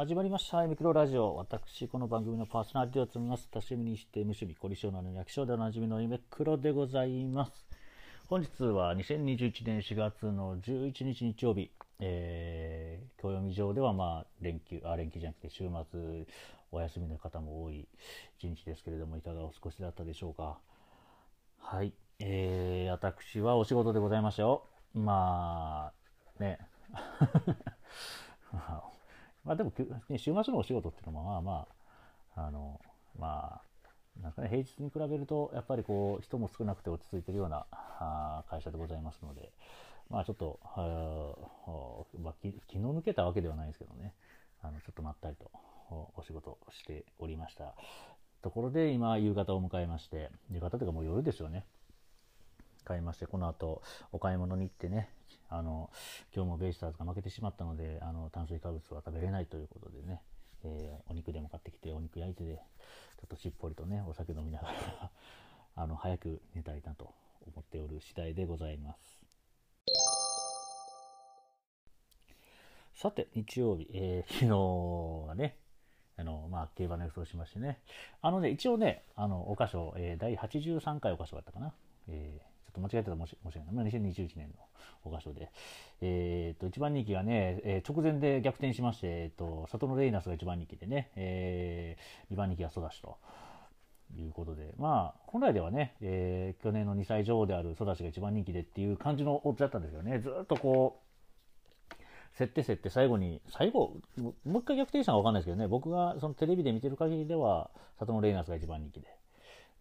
始まりました。ミクロラジオ。私、この番組のパーソナリティを務めます。多趣味にして無趣味、凝り性なのに役所でおなじみの夢黒でございます。本日は2021年4月の11日日曜日、えー、暦上ではまあ連休、あ、連休じゃなくて週末お休みの方も多い一日ですけれども、いかがお過ごしだったでしょうか。はい。えー、私はお仕事でございましたよ。まあ、ね。まあでも、週末のお仕事っていうのもまあまあ、あの、まあ、なんかね、平日に比べると、やっぱりこう、人も少なくて落ち着いてるようなあ会社でございますので、まあちょっと、あまあ、気気の抜けたわけではないですけどね、あのちょっとまったりとお仕事しておりました。ところで、今、夕方を迎えまして、夕方というかもう夜ですよね。買いまして、この後、お買い物に行ってね、あの、今日もベイスターズが負けてしまったので、あの、炭水化物は食べれないということでね、えーお肉でも買ってきて、お肉焼いてで、ちょっとしっぽりとね、お酒飲みながら、あの、早く寝たいなと思っておる次第でございます。さて、日曜日、えー昨日はね、あの、まあ、競馬の予想しましてね。あのね、一応ね、あの、お箇所、えー第83回お箇所だったかな。えーょっと間違えたら申し訳ない。まあ2021年のお箇所で。えー、と、一番人気がね、えー直前で逆転しまして、えっ、と、サトノレイナスが一番人気でね、えー、2番人気がソダシと。いうことで、まあ、本来ではね、えー去年の2歳女王であるソダシが一番人気でっていう感じのオッズだったんですよね。ずっとこう、競って競って最後に、最後、もう一回逆転したのかわかんないですけどね、僕がそのテレビで見てる限りでは、サトノレイナスが一番人気で。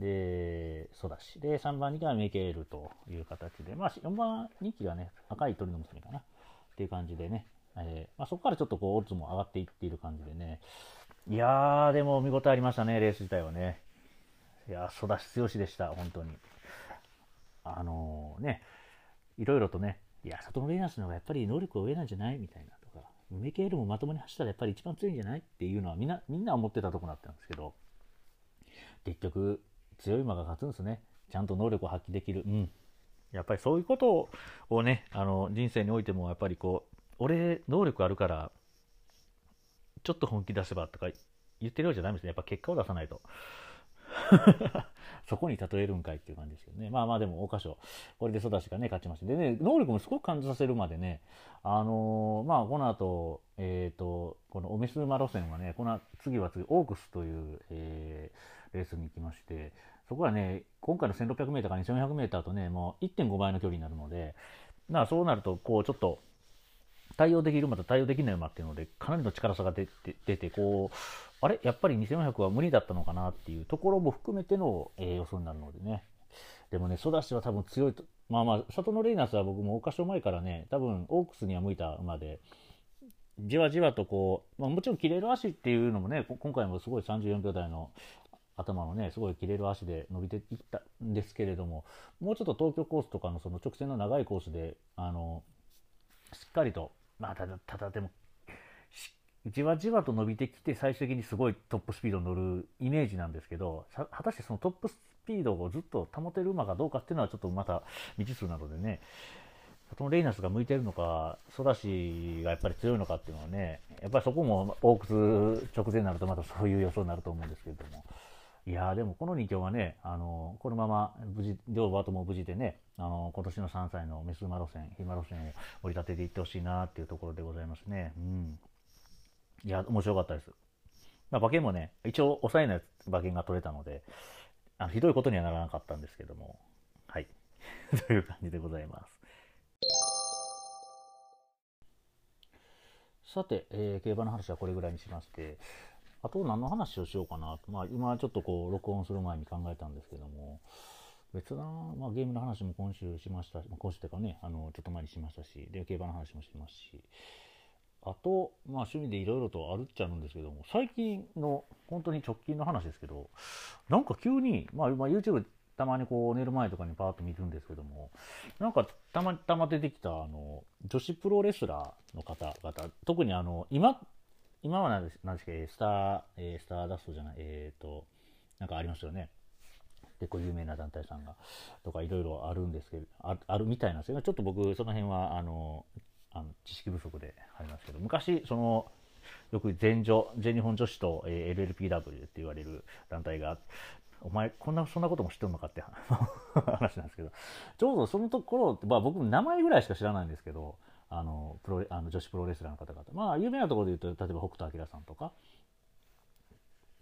で、ソダシ。で、3番人気はメケールという形で、まあ、4番人気がね、赤い鳥の娘かな。っていう感じでね、えーまあ、そこからちょっとこう、オッズも上がっていっている感じでね。いやー、でも見応えありましたね、レース自体はね。いやー、ソダシ強しでした、本当に。あのーね、いろいろとね、いや、サトノレイナスの方がやっぱり能力は上なんじゃない？みたいなとか、メケールもまともに走ったらやっぱり一番強いんじゃない？っていうのはみんな、みんな思ってたとこだったんですけど、結局、強い馬が勝つんですね。ちゃんと能力を発揮できる。うん。やっぱりそういうことをね、あの、人生においても、やっぱりこう、俺、能力あるから、ちょっと本気出せばとか言ってるようじゃダメですね。やっぱ結果を出さないと。そこに例えるんかいっていう感じですけどね。まあまあでも、桜花賞、これで育ちがね、勝ちまして。でね、能力もすごく感じさせるまでね、あのーまあこの後、えっ、と、このオメス馬路線はね、この次は次、オークスという、えーレースに行きまして、そこはね、今回の 1600m から 2400m とね、もう1.5倍の距離になるので、だからそうなると、こう、ちょっと、対応できる馬と対応できない馬っていうので、かなりの力差が出て、出てこう、あれ？やっぱり2400は無理だったのかなっていうところも含めての、えー予想になるのでね。でもね、ソダシは多分強いと、まあまあ、サトノレイナスは僕も桜花賞前からね、多分オークスには向いた馬で、じわじわとこう、まあ、もちろん切れる足っていうのもね、今回もすごい34秒台の頭のね、すごい切れる足で伸びていったんですけれども、もうちょっと東京コースとかのその直線の長いコースで、あの、しっかりと、まあ、ただ、ただでも、じわじわと伸びてきて、最終的にすごいトップスピードに乗るイメージなんですけど、果たしてそのトップスピードをずっと保てる馬かどうかっていうのはちょっとまた未知数なのでね、そのレイナスが向いてるのか、ソダシがやっぱり強いのかっていうのはね、やっぱりそこもオークス直前になるとまたそういう予想になると思うんですけれども。いやでもこの2強はね、あのこのまま無事、両馬とも無事でね、あの今年の3歳のメス馬路線、ヒマ路線を盛り立てていってほしいなっていうところでございますね。うん。いや、面白かったです。まあ、馬券もね、一応抑えない馬券が取れたので、あのひどいことにはならなかったんですけども、はい。という感じでございます。さて、えー競馬の話はこれぐらいにしまして、あと何の話をしようかなと、まあ、今ちょっとこう録音する前に考えたんですけども、別な、まあ、ゲームの話も今週しましたし、今週というかね、あのちょっと前にしましたし、で競馬の話もしますし、あと、まあ、趣味でいろいろとあるっちゃあるんですけども、最近の、本当に直近の話ですけど、なんか急に、まあ、まあ、YouTube たまにこう寝る前とかにパーッと見るんですけども、なんかたまたま出てきたあの女子プロレスラーの方々、特にあの今、今は何です何ですか、スター、えースターダストじゃない、えっ、と、なんかありますよね。結構有名な団体さんが、とかいろいろあるんですけど、ああるみたいなんですよね。ちょっと僕、その辺は、あの、あの知識不足でありますけど、昔、その、よく全女、全日本女子と、えー、LLPW って言われる団体が、お前、こんな、そんなことも知ってるのかって話なんですけど、ちょうどそのところ、まあ僕名前ぐらいしか知らないんですけど、あの、プロ、あの女子プロレスラーの方々。まあ、有名なところで言うと、例えば北斗晶さんとか、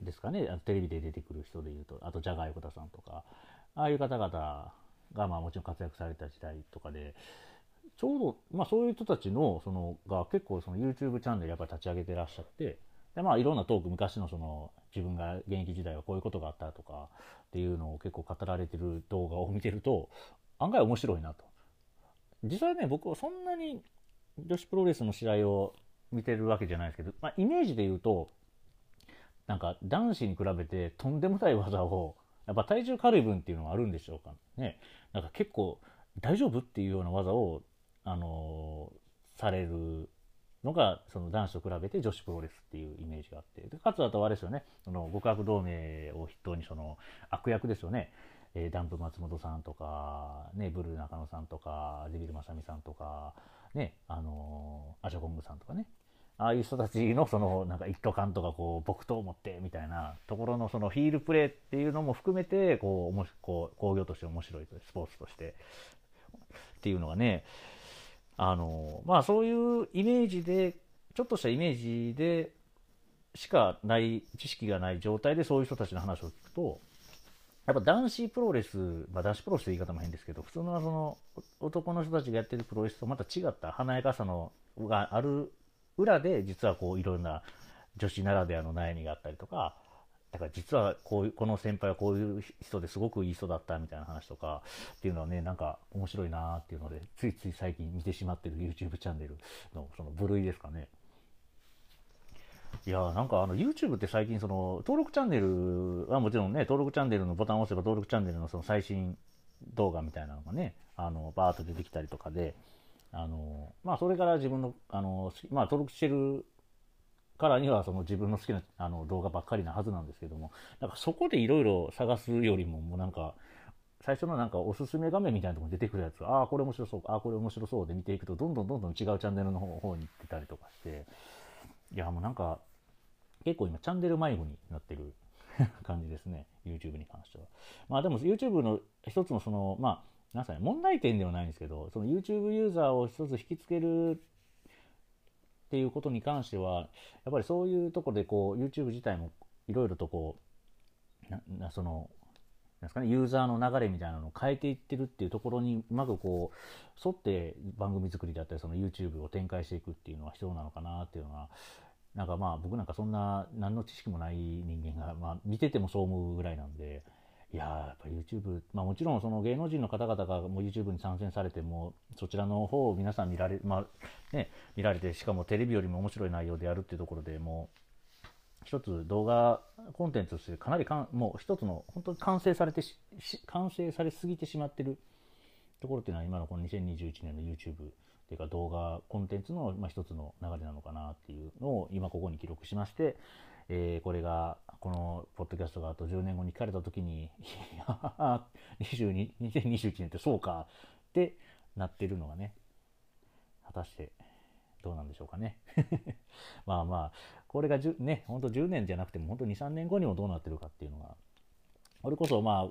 ですかね、テレビで出てくる人で言うと、あと、じゃがいこたさんとか、ああいう方々が、まあもちろん活躍された時代とかで、ちょうど、まあそういう人たちの、その、が結構その YouTube チャンネルやっぱり立ち上げてらっしゃって、で、まあいろんなトーク、昔のその、自分が現役時代はこういうことがあったとか。っていうのを結構語られてる動画を見てると、案外面白いなと。実際ね、僕はそんなに女子プロレスの試合を見てるわけじゃないですけど、まあ、イメージで言うと、なんか男子に比べてとんでもない技をやっぱ体重軽い分っていうのはあるんでしょうかね。なんか結構大丈夫っていうような技を、あのー、されるのが、その男子と比べて女子プロレスっていうイメージがあって。でかつあとあれですよね、その極悪同盟を筆頭にその悪役ですよね。え、ダンプ松本さんとか、ね、ブルー中野さんとか、デビル正美さんとか、ね、あのー、アジャコングさんとかね。ああいう人たちのそのなんか一斗缶とかこう木刀を持ってみたいなところのそのヒールプレーっていうのも含めてこうもしこう工業として面白いスポーツとしてっていうのがねあのまあそういうイメージでちょっとしたイメージでしかない知識がない状態でそういう人たちの話を聞くとやっぱ男子プロレス、まあ、男子プロレスという言い方も変ですけど普通のその男の人たちがやってるプロレスとまた違った華やかさのがある裏で実はこういろんな女子ならではの悩みがあったりとかだから実はこういうこの先輩はこういう人ですごくいい人だったみたいな話とかっていうのはねなんか面白いなっていうのでついつい最近見てしまってる YouTube チャンネルのその部類ですかね。いやなんかあの YouTube って最近その登録チャンネルはもちろんね登録チャンネルのボタンを押せば登録チャンネルのその最新動画みたいなのがねあのバーッと出てきたりとかであのまあそれから自分のあの、まあ、登録してるからにはその自分の好きなあの動画ばっかりなはずなんですけどもなんかそこでいろいろ探すよりももうなんか最初のなんかおすすめ画面みたいなところに出てくるやつああこれ面白そうああこれ面白そうで見ていくとどんどんどんどん違うチャンネルの方に行ってたりとかしていやもうなんか結構今チャンネル迷子になってる 感じですね。YouTube に関しては。まあでも YouTube の一つのそのまあなんすかね問題点ではないんですけどその YouTube ユーザーを一つ引きつけるっていうことに関してはやっぱりそういうところでこう YouTube 自体もいろいろとこうなそのなんすかね、ユーザーの流れみたいなのを変えていってるっていうところにうまくこう沿って番組作りだったりその YouTube を展開していくっていうのは必要なのかなっていうのはなんかまあ僕なんかそんな何の知識もない人間が、まあ、見ててもそう思うぐらいなんでいややっぱ YouTube、まあ、もちろんその芸能人の方々がもう YouTube に参戦されてもそちらの方を皆さん見られ,、まあね、見られてしかもテレビよりも面白い内容でやるっていうところでもう一つ動画コンテンツとしてかなりかんもう一つの本当に完成されてし完成されすぎてしまってるところっていうのは今のこの2021年の YouTube っていうか動画コンテンツの、まあ、一つの流れなのかなっていうのを今ここに記録しまして、えー、これがこのポッドキャストがあと10年後に聞かれた時にいや2021年ってそうかってなってるのがね果たしてどうなんでしょうかね。まあまあこれが10ね本当10年じゃなくても本当23年後にもどうなってるかっていうのがこれこそまあ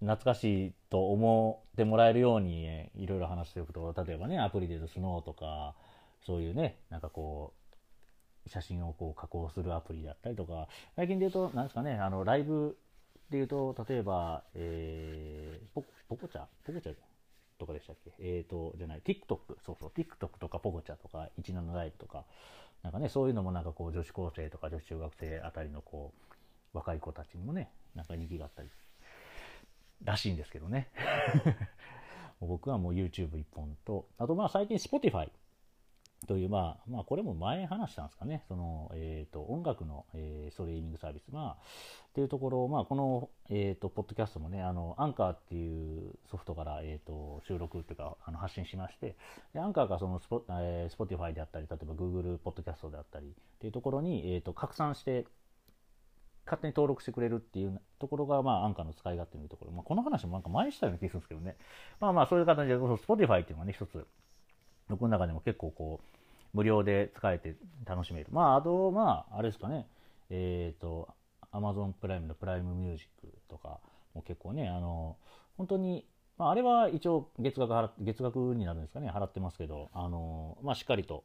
懐かしいと思ってもらえるようにいろいろ話しておくと例えばねアプリで言うとスノーとかそういうねなんかこう写真をこう加工するアプリだったりとか最近で言うと何ですかねあのライブで言うと例えば、えー、ポポコチャ？ポコチャとかでしたっけ？えっ、ー、とじゃない TikTok そうそう TikTok とかポコチャとか17ライブとかなんかねそういうのもなんかこう女子高生とか女子中学生あたりのこう若い子たちにもねなんか人気があったりらしいんですけどね。僕はもう YouTube 一本と、あとまあ最近 Spotify という、まあ、まあこれも前話したんですかね、その、えっ、と、音楽の、え、ストリーミングサービス、まあ、っていうところ、まあこの、えっ、と、ポッドキャストもね、あの、アンカーっていうソフトから、えっ、と、収録っていうか、あの発信しまして、でアンカーがそのスポ、え、Spotify であったり、例えば Google ポッドキャストであったりっていうところに、えっ、と、拡散して、勝手に登録してくれるっていうところが、まあ、アンカーの使い勝手のところ。まあ、この話もなんか前したような気がするんですけどね。まあまあ、そういう形で、スポティファイっていうのがね、一つ、僕の中でも結構こう、無料で使えて楽しめる。まあ、あと、まあ、あれですかね、えっ、ー、と、Amazon プライムのプライムミュージックとかも結構ね、あの、本当に、まあ、あれは一応月額払月額になるんですかね、払ってますけど、あの、まあ、しっかりと、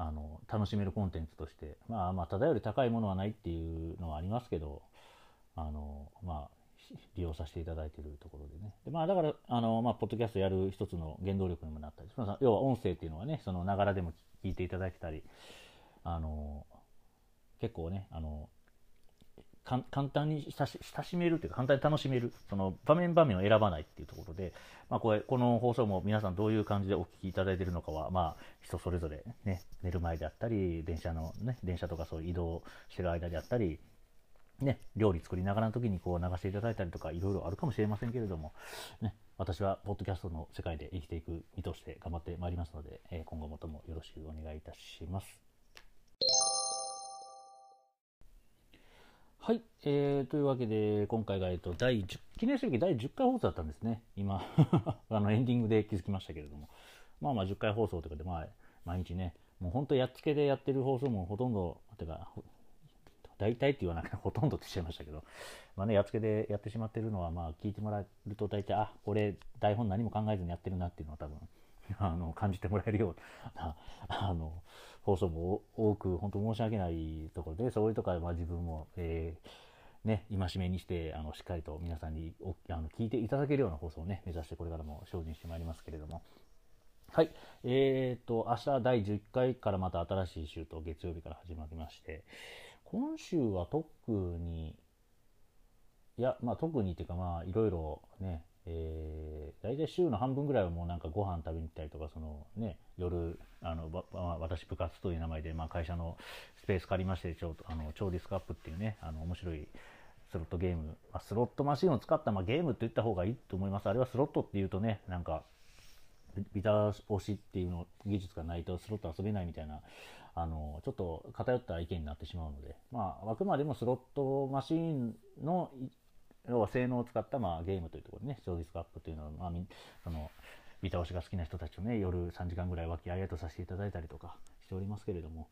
あの、楽しめるコンテンツとして、まあ、まあ、ただより高いものはないっていうのはありますけど、あの、まあ、利用させていただいているところでね。でまあ、だから、あの、まあ、ポッドキャストやる一つの原動力にもなったり、要は音声っていうのはね、そのながらでも聞いていただけたり、あの、結構ね、あの、簡単に親しめるというか簡単に楽しめるその場面場面を選ばないっていうところで、まあ、これこの放送も皆さんどういう感じでお聞きいただいているのかは、まあ、人それぞれ、ね、寝る前であったり電車の、ね、電車とかそう移動してる間であったりね、料理作りながらの時にこう流していただいたりとかいろいろあるかもしれませんけれども、ね、私はポッドキャストの世界で生きていく身として頑張ってまいりますので、え今後もともよろしくお願いいたします。はい、えー、というわけで今回が、えっと、第10記念すべき第10回放送だったんですね。今 あのエンディングで気づきましたけれども。まあまあ10回放送ということで、まあ、毎日ねもう本当やっつけでやってる放送もほとんどてか大体って言わなくてほとんどってしちゃいましたけど、まあね、やっつけでやってしまってるのは、まあ聞いてもらえると大体、あ、これ台本何も考えずにやってるなっていうのは多分、あの、感じてもらえるような、あの、放送も多く、本当申し訳ないところで、そういうところはまあ自分も、えー、ね、戒めにして、あの、しっかりと皆さんにおあの聞いていただけるような放送をね、目指してこれからも精進してまいりますけれども、はい。えっ、と、明日第11回からまた新しい週と月曜日から始まりまして、今週は特に、いや、まあ特にっていうかまあいろいろね、えー、大体週の半分ぐらいはもうなんかご飯食べに行ったりとか、そのね、夜、あの、ま私部活という名前で、まあ会社のスペース借りまして、ちょ、あの、超ディスクアップっていうね、あの、面白いスロットゲーム、まあ、スロットマシンを使った、まあ、ゲームって言った方がいいと思います。あれはスロットっていうとね、なんか、ビタ押しっていうの技術がないとスロット遊べないみたいなあのちょっと偏った意見になってしまうので、まあ、あくまでもスロットマシンの要は性能を使った、まあ、ゲームというところでね、ショーディスクアップというのは、まあ、そのビタ押しが好きな人たちとね、夜3時間ぐらい和気あいあいとさせていただいたりとかしておりますけれども、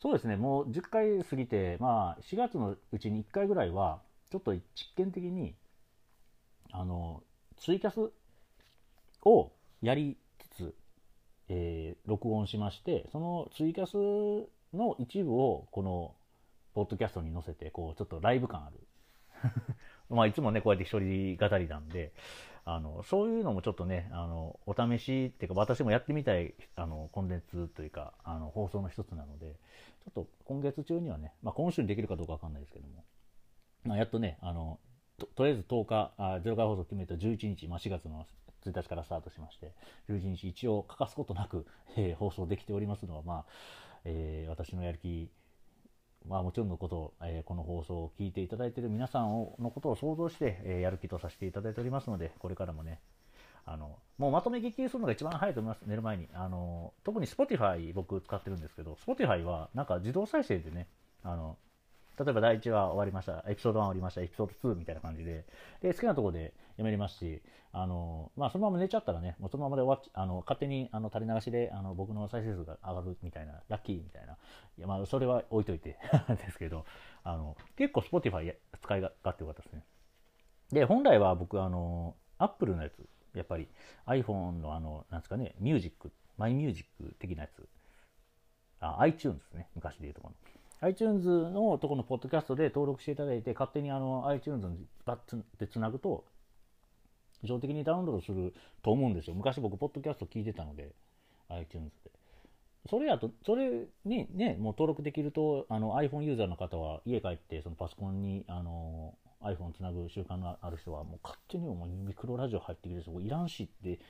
そうですね、もう10回過ぎて、まあ、4月のうちに1回ぐらいは、ちょっと実験的に、あの、ツイキャスをやりつつ、えー、録音しまして、そのツイキャスの一部をこのポッドキャストに載せて、こう、ちょっとライブ感ある。まあ、いつもね、こうやって一人語りなんで、あの、そういうのもちょっとね、あの、お試しっていうか、私もやってみたい、あの、コンテンツというか、あの、放送の一つなので、ちょっと今月中にはね、まあ、今週にできるかどうかわかんないですけども、まあ、やっとね、あの、ととりあえず10日、あ0回放送決めた11日、まあ、4月の1日からスタートしまして、11日一応欠かすことなく、えー、放送できておりますのは、まあ、えー、私のやる気、まあもちろんのことを、えー、この放送を聞いていただいている皆さんをのことを想像して、えやる気とさせていただいておりますので、これからもね、あの、もうまとめ聞きするのが一番早いと思います、寝る前に。あの、特に Spotify 僕使ってるんですけど、Spotify はなんか自動再生でね、あの、例えば第1話終わりました、エピソード1終わりました、エピソード2みたいな感じで、で、好きなとこで読めれますし、あの、まあ、そのまま寝ちゃったらね、もうそのままで終わっあの、勝手に、あの、垂れ流しで、あの、僕の再生数が上がるみたいな、ラッキーみたいな。いや、まあ、それは置いといて ですけど、あの、結構 Spotify 使い勝手よかったですね。で、本来は僕、あの、Apple のやつ、やっぱり iPhone のあの、なんですかね、ミュージック、マイミュージック的なやつ、あ、iTunes ですね、昔で言うところの。iTunes のとこのポッドキャストで登録していただいて、勝手にあの iTunes にバッてつなぐと、自動的にダウンロードすると思うんですよ。昔僕、ポッドキャスト聞いてたので、iTunes で。それやと、それにね、もう登録できると、あの iPhone ユーザーの方は家帰って、そのパソコンにあの iPhone つなぐ習慣がある人は、もう勝手にもうミクロラジオ入ってきて、そこいらんしって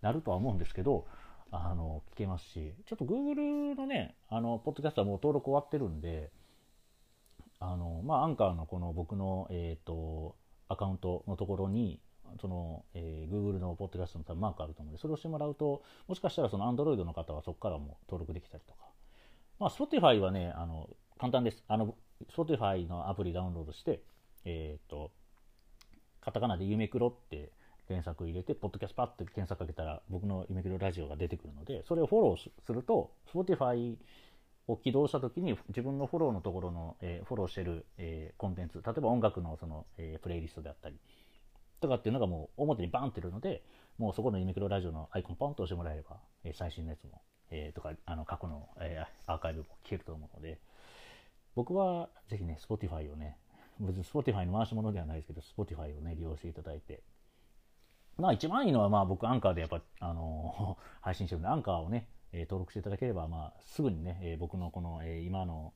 なるとは思うんですけど、あの、聞けますし、ちょっと Google のね、あの、ポッドキャストはもう登録終わってるんで、あの、まあ、アンカーのこの僕の、えっ、ー、と、アカウントのところに、その、えー、Google のポッドキャストの多分マークあると思うんで、それをしてもらうと、もしかしたらその Android の方はそこからも登録できたりとか。まあ、Spotify はね、あの、簡単です。あの、Spotify のアプリダウンロードして、えっ、ー、と、カタカナで夢黒って検索入れて、ポッドキャストパッて検索かけたら、僕の夢キロラジオが出てくるので、それをフォローすると、Spotify を起動した時に自分のフォローのところの、えー、フォローしてる、えー、コンテンツ、例えば音楽のその、えー、プレイリストであったり、とかっていうのがもう表にバンってるので、もうそこのユニクロラジオのアイコンポンと押してもらえれば、えー、最新のやつも、えー、とか、あの過去の、えー、アーカイブも聞けると思うので、僕はぜひね、Spotify をね、別に Spotify の回し物ではないですけど、Spotify をね、利用していただいて、まあ一番いいのは、まあ僕アンカーでやっぱ、あのー、配信してるんで、アンカーをね、えー、登録していただければ、まあすぐにね、えー、僕のこの、え、今の、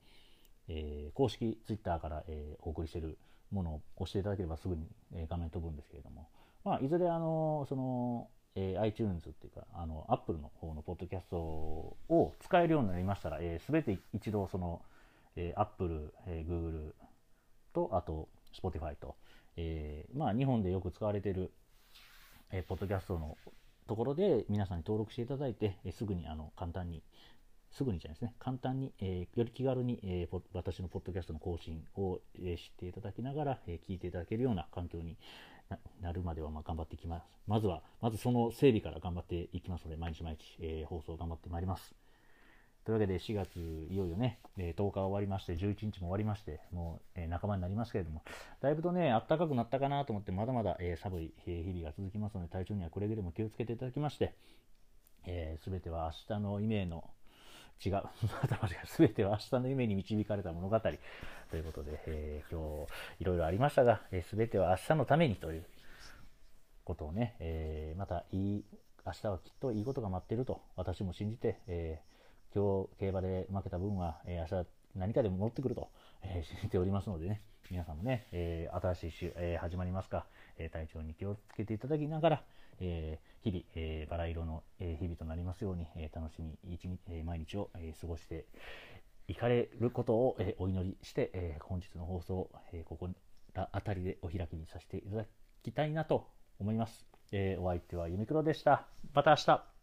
え、公式 Twitter から、え、お送りしてるものを押していただければすぐに、え、画面飛ぶんですけれども、まあいずれあのその、え、iTunes っていうか、あの、Apple の方のポッドキャストを使えるようになりましたら、す、えー、べ、て一度その、えー、Apple、えー、Google と、あと Spotify と、え、まあ日本でよく使われているえー、ポッドキャストのところで皆さんに登録していただいて、えー、すぐにあの簡単に、すぐにじゃないですね、簡単に、えー、より気軽に、えー、私のポッドキャストの更新を、えー、知っていただきながら、えー、聞いていただけるような環境になるまではまあ頑張っていきます。まずは、まずその整備から頑張っていきますので、毎日毎日、えー、放送頑張ってまいります。というわけで4月いよいよね、え10日終わりまして、11日も終わりまして、もう、え半ばになりますけれども、だいぶとね、暖かくなったかなと思って、まだまだ、え寒い、日々が続きますので、体調にはくれぐれも気をつけていただきまして、えー、全ては明日の夢の違う、また間違え、全ては明日の夢に導かれた物語ということで、えー、今日いろいろありましたが、えー、全ては明日のためにということをね、えー、またいい、明日はきっといいことが待っていると私も信じて、えー今日競馬で負けた分は、えー、明日何かでも持ってくると、えー、信じておりますのでね、皆さんもね、えー、新しい週、えー、始まりますか、え体調に気をつけていただきながら、え日々、えバラ色の、え日々となりますように、え楽しみ一日、え毎日を、え過ごしていかれることを、えお祈りして、え本日の放送、えここら辺りでお開きにさせていただきたいなと思います。えお相手はユミクロでした。また明日。